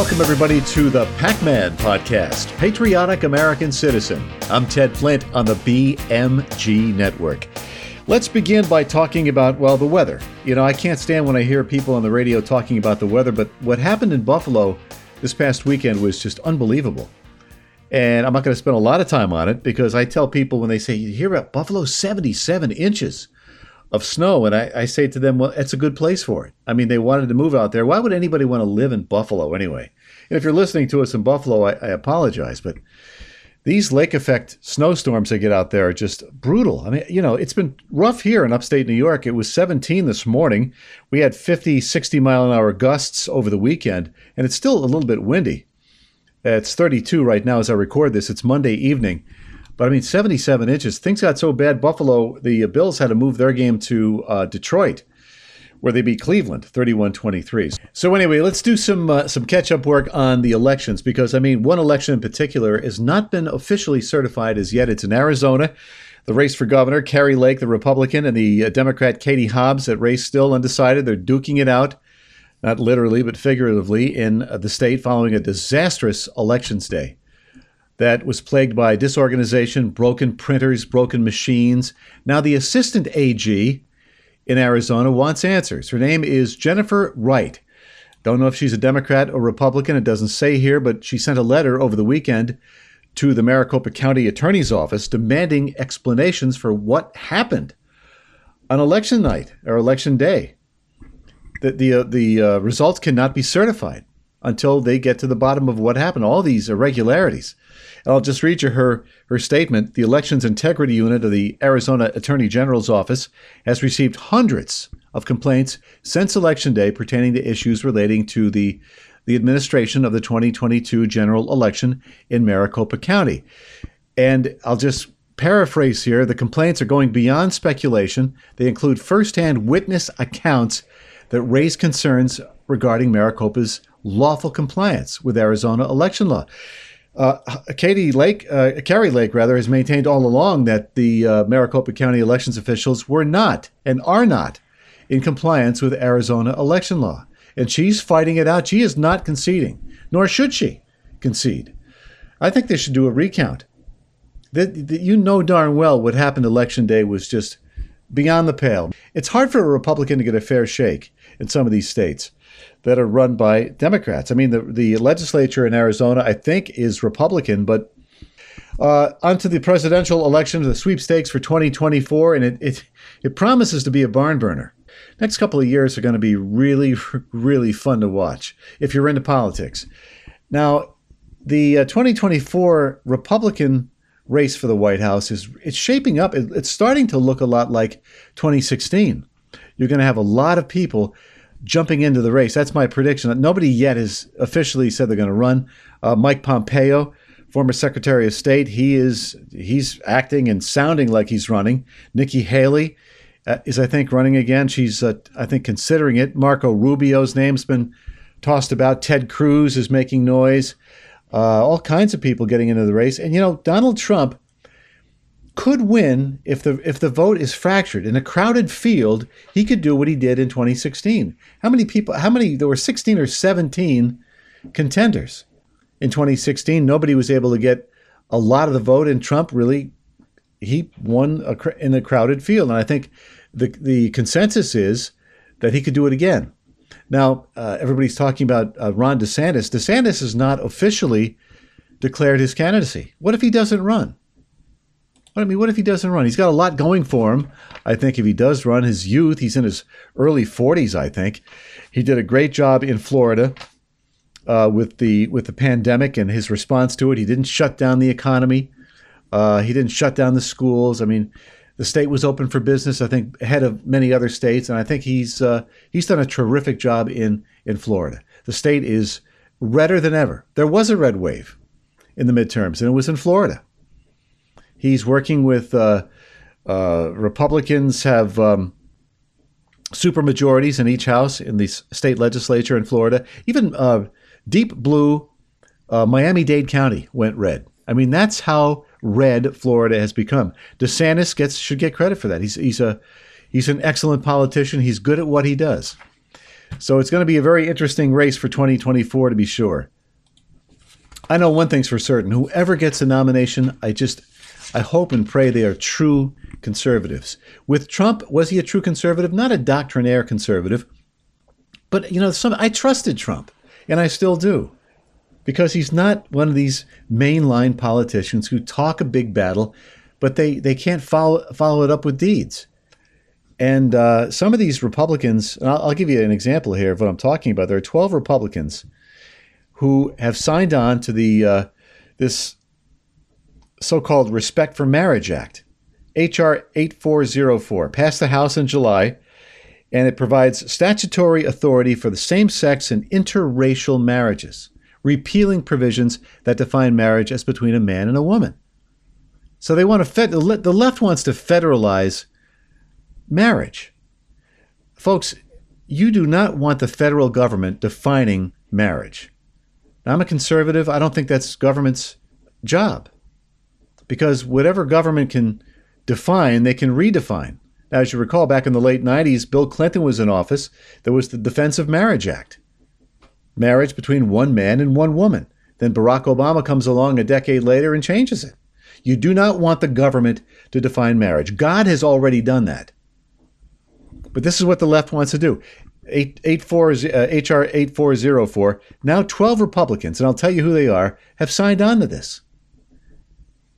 welcome everybody to the Pac Man podcast, Patriotic American Citizen. I'm Ted Flint on the BMG Network. Let's begin by talking about, well, the weather. You know, I can't stand when I hear people on the radio talking about the weather, but what happened in Buffalo this past weekend was just unbelievable. And I'm not going to spend a lot of time on it because I tell people when they say, you hear about Buffalo 77 inches of snow. And I, I, say to them, well, it's a good place for it. I mean, they wanted to move out there. Why would anybody want to live in Buffalo anyway? And if you're listening to us in Buffalo, I, I apologize, but these lake effect snowstorms that get out there are just brutal. I mean, you know, it's been rough here in upstate New York. It was 17 this morning. We had 50, 60 mile an hour gusts over the weekend, and it's still a little bit windy. It's 32 right now as I record this. It's Monday evening. But I mean, 77 inches. Things got so bad. Buffalo, the Bills had to move their game to uh, Detroit, where they beat Cleveland 31 23. So, anyway, let's do some, uh, some catch up work on the elections because, I mean, one election in particular has not been officially certified as yet. It's in Arizona. The race for governor, Kari Lake, the Republican, and the uh, Democrat, Katie Hobbs, that race still undecided. They're duking it out, not literally, but figuratively, in uh, the state following a disastrous elections day that was plagued by disorganization, broken printers, broken machines. Now, the assistant AG in Arizona wants answers. Her name is Jennifer Wright. Don't know if she's a Democrat or Republican. It doesn't say here, but she sent a letter over the weekend to the Maricopa County Attorney's Office demanding explanations for what happened on election night or election day. The, the, uh, the uh, results cannot be certified until they get to the bottom of what happened, all these irregularities. And I'll just read you her, her statement. The Elections Integrity Unit of the Arizona Attorney General's Office has received hundreds of complaints since Election Day pertaining to issues relating to the, the administration of the 2022 general election in Maricopa County. And I'll just paraphrase here the complaints are going beyond speculation, they include firsthand witness accounts that raise concerns regarding Maricopa's lawful compliance with Arizona election law. Uh, Katie Lake, uh, Kari Lake, rather, has maintained all along that the uh, Maricopa County elections officials were not and are not in compliance with Arizona election law. And she's fighting it out. She is not conceding, nor should she concede. I think they should do a recount. That, that you know darn well what happened election day was just beyond the pale. It's hard for a Republican to get a fair shake in some of these states that are run by Democrats. I mean, the, the legislature in Arizona, I think, is Republican, but uh, onto the presidential election, the sweepstakes for 2024, and it, it, it promises to be a barn burner. Next couple of years are going to be really, really fun to watch if you're into politics. Now, the uh, 2024 Republican race for the White House is it's shaping up. It, it's starting to look a lot like 2016. You're going to have a lot of people jumping into the race. That's my prediction. Nobody yet has officially said they're going to run. Uh, Mike Pompeo, former Secretary of State, he is he's acting and sounding like he's running. Nikki Haley uh, is, I think, running again. She's, uh, I think, considering it. Marco Rubio's name's been tossed about. Ted Cruz is making noise. Uh, all kinds of people getting into the race. And you know, Donald Trump could win if the if the vote is fractured in a crowded field. He could do what he did in 2016. How many people? How many? There were 16 or 17 contenders in 2016. Nobody was able to get a lot of the vote, and Trump really he won a, in a crowded field. And I think the the consensus is that he could do it again. Now uh, everybody's talking about uh, Ron DeSantis. DeSantis has not officially declared his candidacy. What if he doesn't run? I mean, what if he doesn't run? He's got a lot going for him. I think if he does run, his youth, he's in his early 40s, I think. He did a great job in Florida uh, with the with the pandemic and his response to it. He didn't shut down the economy. Uh, he didn't shut down the schools. I mean, the state was open for business. I think ahead of many other states, and I think he's uh, he's done a terrific job in in Florida. The state is redder than ever. There was a red wave in the midterms, and it was in Florida. He's working with uh, uh, Republicans have um, super majorities in each house in the state legislature in Florida. Even uh, deep blue uh, Miami Dade County went red. I mean, that's how red Florida has become. DeSantis gets should get credit for that. He's he's a he's an excellent politician. He's good at what he does. So it's going to be a very interesting race for 2024 to be sure. I know one thing's for certain. Whoever gets a nomination, I just I hope and pray they are true conservatives. With Trump, was he a true conservative? Not a doctrinaire conservative, but you know, some I trusted Trump, and I still do. Because he's not one of these mainline politicians who talk a big battle, but they, they can't follow follow it up with deeds. And uh, some of these Republicans, I'll, I'll, give you an example here of what I'm talking about. There are 12 Republicans who have signed on to the uh, this so-called Respect for Marriage Act, HR 8404, passed the House in July, and it provides statutory authority for the same-sex and interracial marriages, repealing provisions that define marriage as between a man and a woman. So they want to fed, the left wants to federalize marriage. Folks, you do not want the federal government defining marriage. Now, I'm a conservative. I don't think that's government's job because whatever government can define, they can redefine. Now, as you recall, back in the late 90s, Bill Clinton was in office. There was the Defense of Marriage Act marriage between one man and one woman. Then Barack Obama comes along a decade later and changes it. You do not want the government to define marriage. God has already done that. But this is what the left wants to do. 84, uh, HR 8404. Now 12 Republicans, and I'll tell you who they are, have signed on to this.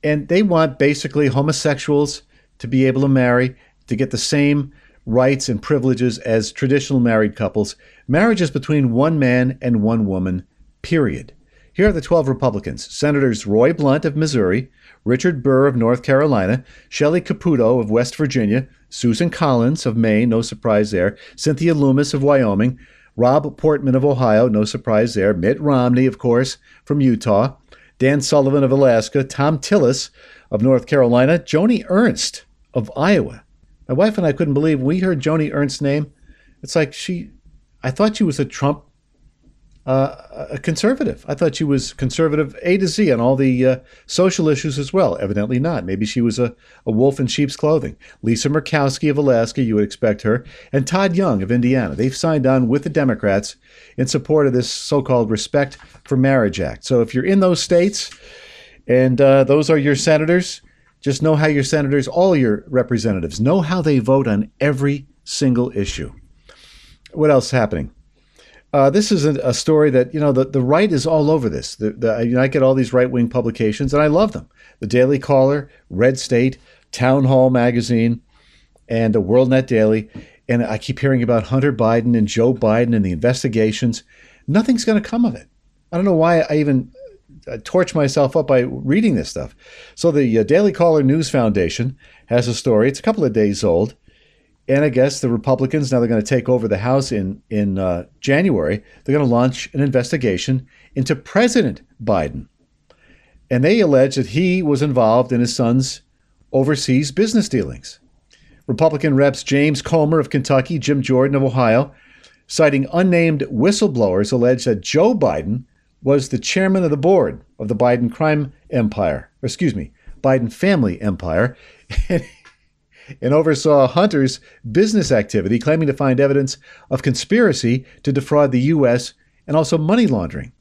And they want basically homosexuals to be able to marry, to get the same rights and privileges as traditional married couples. Marriage is between one man and one woman, period. Here are the 12 Republicans Senators Roy Blunt of Missouri, Richard Burr of North Carolina, Shelley Capito of West Virginia, Susan Collins of Maine, no surprise there, Cynthia Lummis of Wyoming, Rob Portman of Ohio, no surprise there, Mitt Romney, of course, from Utah, Dan Sullivan of Alaska, Thom Tillis of North Carolina, Joni Ernst of Iowa. My wife and I couldn't believe we heard Joni Ernst's name. It's like she, I thought she was a Trump uh, a conservative. I thought she was conservative A to Z on all the uh, social issues as well. Evidently not. Maybe she was a, a wolf in sheep's clothing. Lisa Murkowski of Alaska, you would expect her, and Todd Young of Indiana. They've signed on with the Democrats in support of this so called Respect for Marriage Act. So if you're in those states and uh, those are your senators, just know how your senators, all your representatives, know how they vote on every single issue. What else is happening? Uh, this is a, a, story that you know the, the right is all over this. The, the, you know, I get all these right wing publications, and I love them. The Daily Caller, Red State, Town Hall Magazine, and the WorldNet Daily. And I keep hearing about Hunter Biden and Joe Biden and the investigations. Nothing's going to come of it. I don't know why I even uh, torch myself up by reading this stuff. So the uh, Daily Caller News Foundation has a story. It's a couple of days old and I guess the Republicans now they're going to take over the House in in uh, January. They're going to launch an investigation into President Biden, and they allege that he was involved in his son's overseas business dealings. Republican reps James Comer of Kentucky, Jim Jordan of Ohio, citing unnamed whistleblowers, allege that Joe Biden was the chairman of the board of the Biden crime empire, excuse me, Biden family empire. and oversaw Hunter's business activity, claiming to find evidence of conspiracy to defraud the U.S. and also money laundering.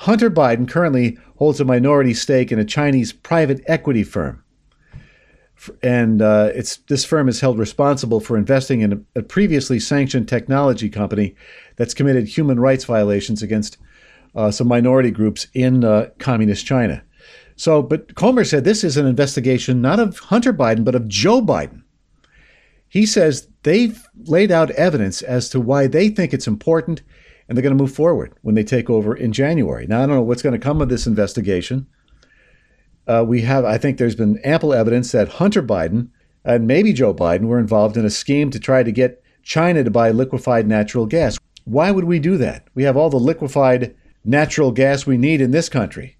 Hunter Biden currently holds a minority stake in a Chinese private equity firm. And uh, it's, this firm is held responsible for investing in a, a, previously sanctioned technology company that's committed human rights violations against uh, some minority groups in uh, communist China. So, but Comer said this is an investigation not of Hunter Biden, but of Joe Biden. He says they've laid out evidence as to why they think it's important and they're going to move forward when they take over in January. Now, I don't know what's going to come of this investigation. Uh, we have, I think there's been ample evidence that Hunter Biden and maybe Joe Biden were involved in a scheme to try to get China to buy liquefied natural gas. Why would we do that? We have all the liquefied natural gas we need in this country.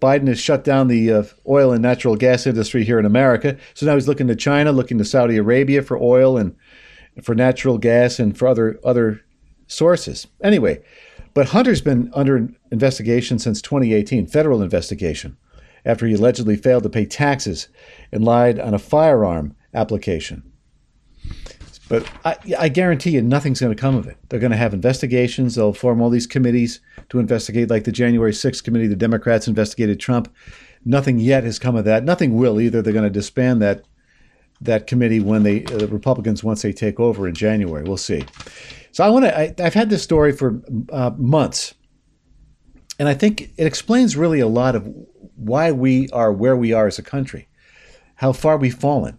Biden has shut down the uh, oil and natural gas industry here in America. So now he's looking to China, looking to Saudi Arabia for oil and for natural gas and for other other sources. Anyway, but Hunter's been under investigation since 2018, federal investigation, after he allegedly failed to pay taxes and lied on a firearm application. But I, I guarantee you, nothing's going to come of it. They're going to have investigations. They'll form all these committees to investigate, like the January 6th committee. The Democrats investigated Trump. Nothing yet has come of that. Nothing will either. They're going to disband that that committee when they uh, the Republicans once they take over in January. We'll see. So I want to. I've had this story for uh, months, and I think it explains really a lot of why we are where we are as a country, how far we've fallen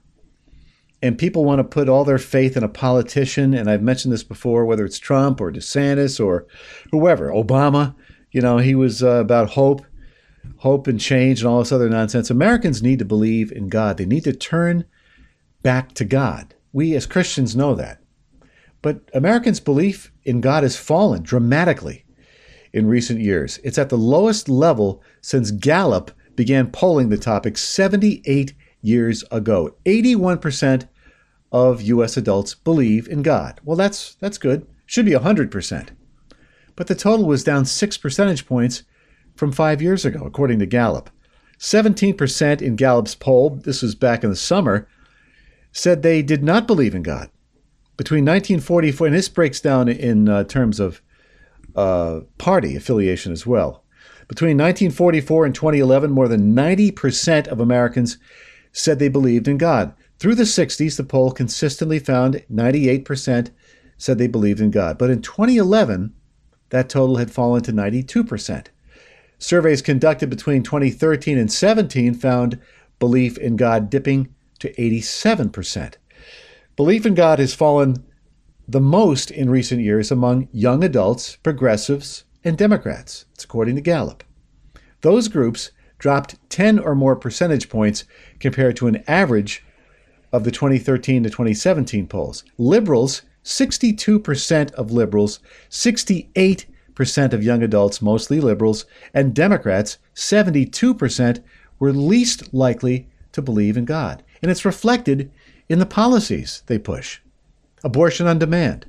and people want to put all their faith in a politician. And I've mentioned this before, whether it's Trump or DeSantis or whoever, Obama. You know, he was uh, about hope, hope and change, and all this other nonsense. Americans need to believe in God. They need to turn back to God. We as Christians know that. But Americans' belief in God has fallen dramatically in recent years. It's at the lowest level since Gallup began polling the topic 78 years ago. 81% of US adults believe in God. Well, that's that's good. Should be 100%. But the total was down 6 percentage points from 5 years ago according to Gallup. 17% in Gallup's poll, this was back in the summer, said they did not believe in God. Between 1944, and this breaks down in uh, terms of uh, party affiliation as well. Between 1944 and 2011, more than 90% of Americans said they believed in God. Through the 60s, the poll consistently found 98% said they believed in God. But in 2011, that total had fallen to 92%. Surveys conducted between 2013 and 17 found belief in God dipping to 87%. Belief in God has fallen the most in recent years among young adults, progressives, and Democrats. It's according to Gallup. Those groups dropped 10 or more percentage points compared to an average of the 2013 to 2017 polls. Liberals, 62% of liberals, 68% of young adults, mostly liberals, and Democrats, 72%, were least likely to believe in God. And it's reflected in the policies they push abortion on demand,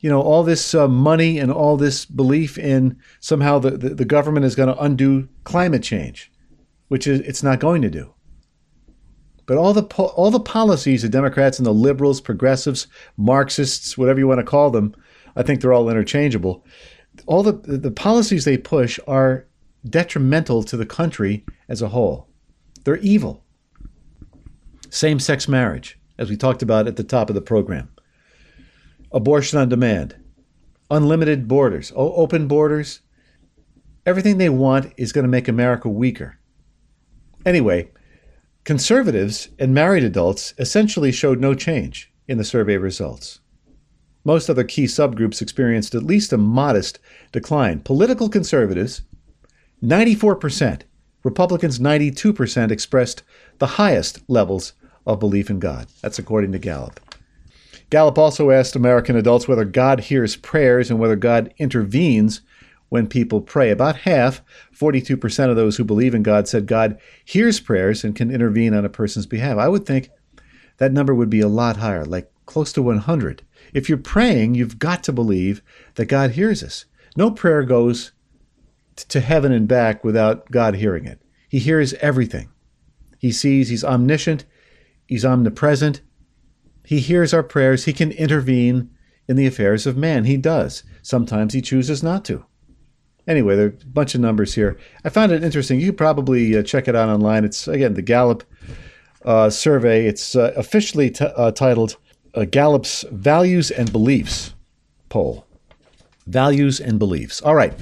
you know, all this uh, money and all this belief in somehow the, the, the government is going to undo climate change, which is it's not going to do. But all the po- all the policies the Democrats and the liberals, progressives, Marxists, whatever you want to call them, I think they're all interchangeable. All the the policies they push are detrimental to the country as a whole. They're evil. Same-sex marriage, as we talked about at the top of the program abortion on demand, unlimited borders, open borders. Everything they want is going to make America weaker. Anyway, conservatives and married adults essentially showed no change in the survey results. Most other key subgroups experienced at least a modest decline. Political conservatives, 94%, Republicans, 92% expressed the highest levels of belief in God. That's according to Gallup. Gallup also asked American adults whether God hears prayers and whether God intervenes when people pray. About half, 42% of those who believe in God, said God hears prayers and can intervene on a person's behalf. I would think that number would be a lot higher, like close to 100. If you're praying, you've got to believe that God hears us. No prayer goes to heaven and back without God hearing it. He hears everything. He sees, He's omniscient, He's omnipresent, he hears our prayers. He can intervene in the affairs of man. He does. Sometimes he chooses not to. Anyway, there are a bunch of numbers here. I found it interesting. You could probably uh, check it out online. It's, again, the Gallup uh, survey. It's uh, officially t- uh, titled uh, Gallup's Values and Beliefs poll. Values and Beliefs. All right.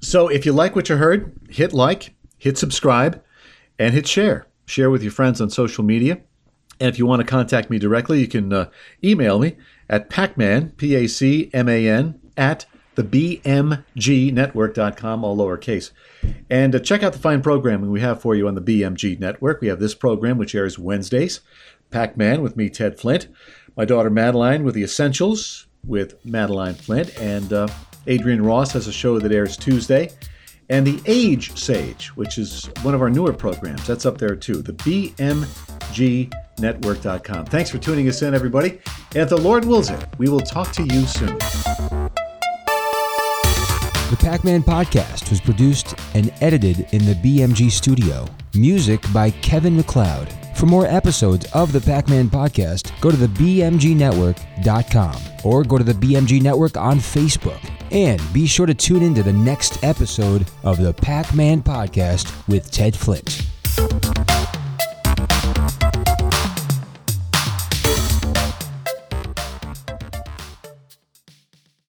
So if you like what you heard, hit like, hit subscribe, and hit share. Share with your friends on social media. And if you want to contact me directly, you can uh, email me at pacman, P A C M A N, at the BMGnetwork.com, all lowercase. And uh, check out the fine programming we have for you on the BMG Network. We have this program, which airs Wednesdays, Pac Man with me, Ted Flint, my daughter Madeline with The Essentials with Madeline Flint, and uh, Adrian Ross has a show that airs Tuesday. And the Age Sage, which is one of our newer programs, that's up there too. The BMG network.com. Thanks for tuning us in, everybody. And if the Lord wills it, we will talk to you soon. The Pac Man podcast was produced and edited in the BMG studio. Music by Kevin MacLeod. For more episodes of the Pac Man Podcast, go to the BMGNetwork.com or go to the BMG Network on Facebook. And be sure to tune in to the next episode of the Pac Man Podcast with Ted Flint.